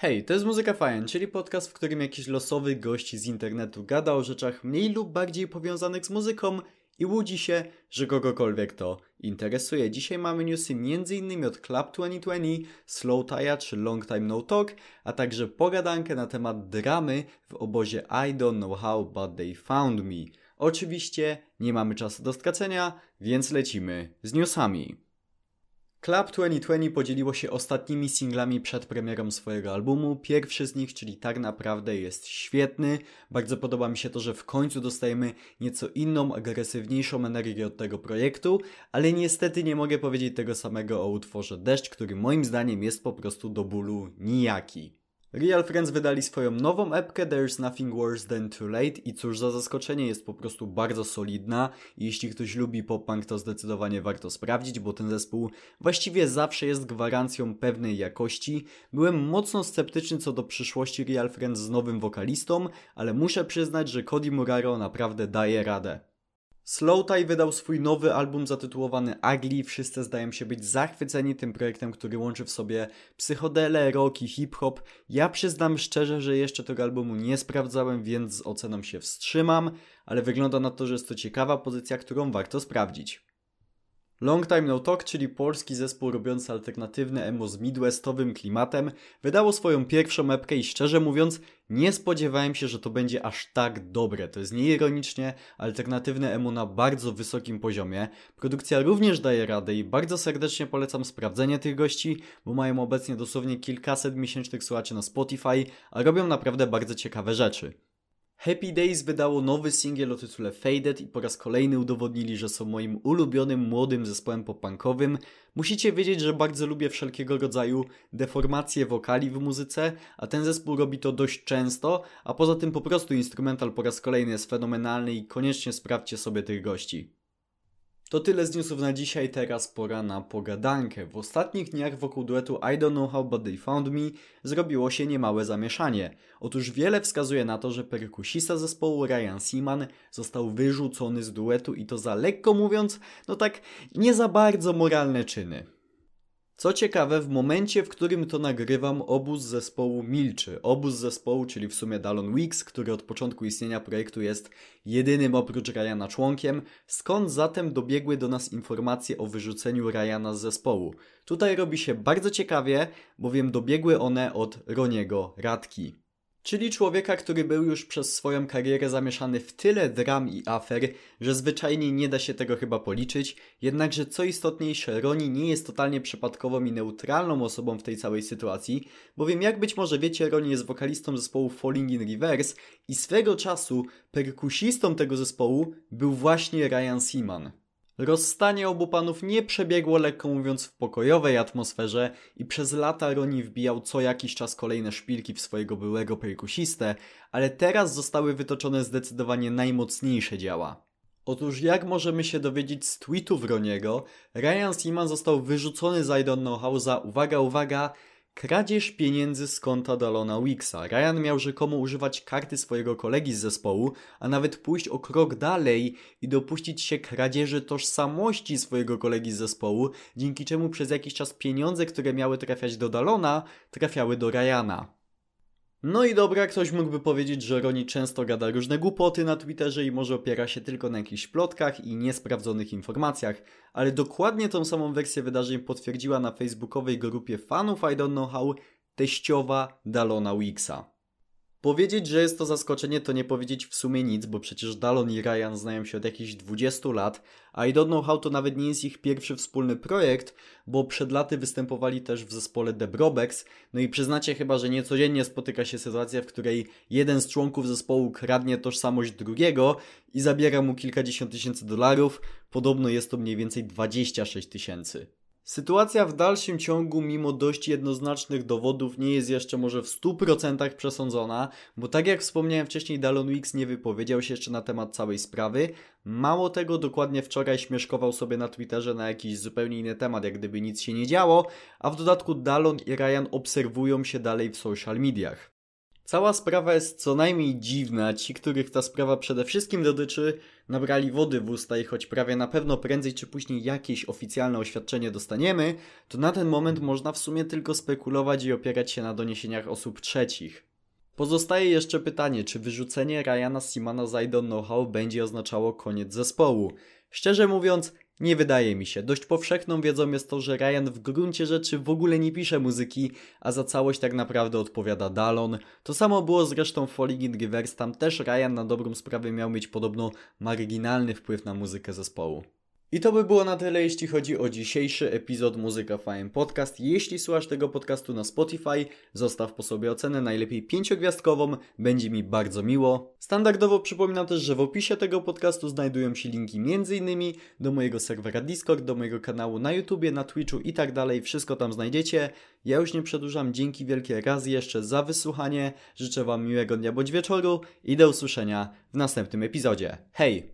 Hej, to jest Muzyka Fajn, czyli podcast, w którym jakiś losowy gość z internetu gada o rzeczach mniej lub bardziej powiązanych z muzyką i łudzi się, że kogokolwiek to interesuje. Dzisiaj mamy newsy m.in. od Club 2020, Slow Tire czy Long Time No Talk, a także pogadankę na temat dramy w obozie I Don't Know How But They Found Me. Oczywiście nie mamy czasu do stracenia, więc lecimy z newsami. Club 2020 podzieliło się ostatnimi singlami przed premierą swojego albumu. Pierwszy z nich, czyli tak naprawdę jest świetny. Bardzo podoba mi się to, że w końcu dostajemy nieco inną, agresywniejszą energię od tego projektu, ale niestety nie mogę powiedzieć tego samego o utworze Deszcz, który moim zdaniem jest po prostu do bólu nijaki. Real Friends wydali swoją nową epkę There's Nothing Worse Than Too Late i cóż za zaskoczenie jest po prostu bardzo solidna jeśli ktoś lubi pop-punk to zdecydowanie warto sprawdzić, bo ten zespół właściwie zawsze jest gwarancją pewnej jakości. Byłem mocno sceptyczny co do przyszłości Real Friends z nowym wokalistą, ale muszę przyznać, że Cody Muraro naprawdę daje radę. Slowtie wydał swój nowy album zatytułowany Ugly. Wszyscy zdają się być zachwyceni tym projektem, który łączy w sobie psychodele, rock i hip-hop. Ja przyznam szczerze, że jeszcze tego albumu nie sprawdzałem, więc z oceną się wstrzymam, ale wygląda na to, że jest to ciekawa pozycja, którą warto sprawdzić. Long Time No Talk, czyli polski zespół robiący alternatywne emo z midwestowym klimatem, wydało swoją pierwszą epkę i szczerze mówiąc nie spodziewałem się, że to będzie aż tak dobre. To jest nieironicznie alternatywne emo na bardzo wysokim poziomie. Produkcja również daje radę i bardzo serdecznie polecam sprawdzenie tych gości, bo mają obecnie dosłownie kilkaset miesięcznych słuchaczy na Spotify, a robią naprawdę bardzo ciekawe rzeczy. Happy Days wydało nowy singiel o tytule Faded i po raz kolejny udowodnili, że są moim ulubionym młodym zespołem pop-punkowym. Musicie wiedzieć, że bardzo lubię wszelkiego rodzaju deformacje wokali w muzyce, a ten zespół robi to dość często, a poza tym po prostu instrumental po raz kolejny jest fenomenalny i koniecznie sprawdźcie sobie tych gości. To tyle z newsów na dzisiaj, teraz pora na pogadankę. W ostatnich dniach wokół duetu I Don't Know How But They Found Me zrobiło się niemałe zamieszanie. Otóż wiele wskazuje na to, że perkusista zespołu Ryan Seaman został wyrzucony z duetu i to za lekko mówiąc, no tak nie za bardzo moralne czyny. Co ciekawe, w momencie, w którym to nagrywam, obóz zespołu milczy. Obóz zespołu, czyli w sumie Dallon Weeks, który od początku istnienia projektu jest jedynym oprócz Ryana członkiem. Skąd zatem dobiegły do nas informacje o wyrzuceniu Ryana z zespołu? Tutaj robi się bardzo ciekawie, bowiem dobiegły one od Roniego Radki. Czyli człowieka, który był już przez swoją karierę zamieszany w tyle dram i afer, że zwyczajnie nie da się tego chyba policzyć, jednakże co istotniejsze, Roni nie jest totalnie przypadkową i neutralną osobą w tej całej sytuacji, bowiem jak być może wiecie, Roni jest wokalistą zespołu Falling in Reverse i swego czasu perkusistą tego zespołu był właśnie Ryan Seaman. Rozstanie obu panów nie przebiegło lekko mówiąc w pokojowej atmosferze i przez lata Roni wbijał co jakiś czas kolejne szpilki w swojego byłego perkusistę, ale teraz zostały wytoczone zdecydowanie najmocniejsze działa. Otóż jak możemy się dowiedzieć z tweetów Roniego, Ryan Seaman został wyrzucony z I Know How za, uwaga, uwaga, Kradzież pieniędzy z konta Dalona Wixa. Ryan miał rzekomo używać karty swojego kolegi z zespołu, a nawet pójść o krok dalej i dopuścić się kradzieży tożsamości swojego kolegi z zespołu, dzięki czemu przez jakiś czas pieniądze, które miały trafiać do Dalona, trafiały do Ryana. No i dobra, ktoś mógłby powiedzieć, że Roni często gada różne głupoty na Twitterze i może opiera się tylko na jakichś plotkach i niesprawdzonych informacjach, ale dokładnie tą samą wersję wydarzeń potwierdziła na facebookowej grupie fanów I Don't Know How teściowa Dalona Wixa. Powiedzieć, że jest to zaskoczenie, to nie powiedzieć w sumie nic, bo przecież Dallon i Ryan znają się od jakichś 20 lat, a I Don't Know How to nawet nie jest ich pierwszy wspólny projekt, bo przed laty występowali też w zespole The Brobex, no i przyznacie chyba, że niecodziennie spotyka się sytuacja, w której jeden z członków zespołu kradnie tożsamość drugiego i zabiera mu kilkadziesiąt tysięcy dolarów, podobno jest to mniej więcej 26 tysięcy. Sytuacja w dalszym ciągu, mimo dość jednoznacznych dowodów, nie jest jeszcze może w 100% przesądzona, bo tak jak wspomniałem wcześniej, Dallon Weeks nie wypowiedział się jeszcze na temat całej sprawy. Mało tego, dokładnie wczoraj śmieszkował sobie na Twitterze na jakiś zupełnie inny temat, jak gdyby nic się nie działo, a w dodatku Dallon i Ryan obserwują się dalej w social mediach. Cała sprawa jest co najmniej dziwna. Ci, których ta sprawa przede wszystkim dotyczy, nabrali wody w usta i choć prawie na pewno prędzej czy później jakieś oficjalne oświadczenie dostaniemy, to na ten moment można w sumie tylko spekulować i opierać się na doniesieniach osób trzecich. Pozostaje jeszcze pytanie, czy wyrzucenie Ryana Simana z I Don't Know How będzie oznaczało koniec zespołu. Szczerze mówiąc, nie wydaje mi się. Dość powszechną wiedzą jest to, że Ryan w gruncie rzeczy w ogóle nie pisze muzyki, a za całość tak naprawdę odpowiada Dallon. To samo było zresztą w Falling in Reverse, tam też Ryan na dobrą sprawę miał mieć podobno marginalny wpływ na muzykę zespołu. I to by było na tyle, jeśli chodzi o dzisiejszy epizod Muzyka Fame Podcast. Jeśli słuchasz tego podcastu na Spotify, zostaw po sobie ocenę najlepiej pięciogwiazdkową, będzie mi bardzo miło. Standardowo przypominam też, że w opisie tego podcastu znajdują się linki m.in. do mojego serwera Discord, do mojego kanału na YouTubie, na Twitchu i tak dalej. Wszystko tam znajdziecie. Ja już nie przedłużam. Dzięki wielkie raz jeszcze za wysłuchanie. Życzę Wam miłego dnia bądź wieczoru i do usłyszenia w następnym epizodzie. Hej!